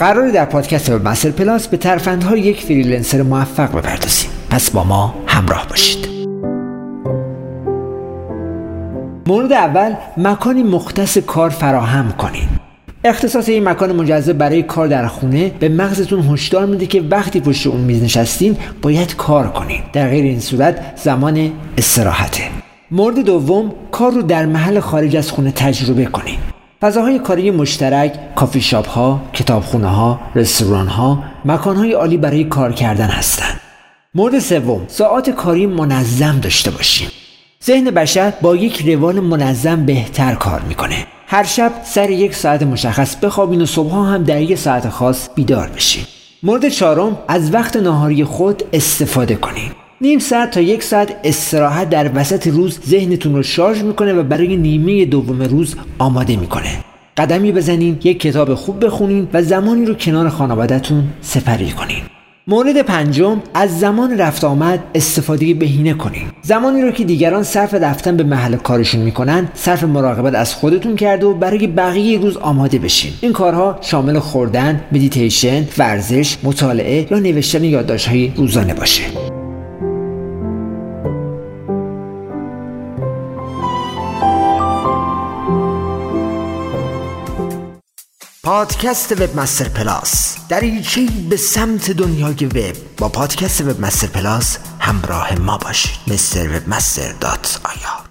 قرار در پادکست Web Plus به ترفندهای یک freelancer موفق بپردازیم. پس با ما همراه باشید. مورد اول مکانی مختص کار فراهم کنید اختصاص این مکان مجزا برای کار در خونه به مغزتون هشدار میده که وقتی پشت اون میز نشستین باید کار کنین. در غیر این صورت زمان استراحته. مورد دوم کار رو در محل خارج از خونه تجربه کنین. فضاهای کاری مشترک کافی شاپ ها کتابخونه ها رستوران ها مکان های عالی برای کار کردن هستند. مورد سوم ساعات کاری منظم داشته باشین ذهن بشر با یک روال منظم بهتر کار می‌کنه. هر شب سر یک ساعت مشخص بخوابین و صبح هم در یک ساعت خاص بیدار بشین. مورد چهارم از وقت ناهاری خود استفاده کنین. نیم ساعت تا یک ساعت استراحت در وسط روز ذهنتون رو شارژ می‌کنه و برای نیمه دوم روز آماده می‌کنه. قدمی بزنین یک کتاب خوب بخونین و زمانی رو کنار خانوادهتون سپری کنین. مورد پنجم از زمان رفت آمد استفاده بهینه کنین. زمانی رو که دیگران صرف رفتن به محل کارشون می‌کنن صرف مراقبت از خودتون کرده و برای بقیه روز آماده بشین. این کارها شامل خوردن مدیتیشن ورزش مطالعه یا نوشتن یادداشت‌های روزانه باشه. پادکست وب مستر پلاس دریچه به سمت دنیای وب با پادکست وب مستر پلاس همراه ما باشید. مستر وب مستر دات آیا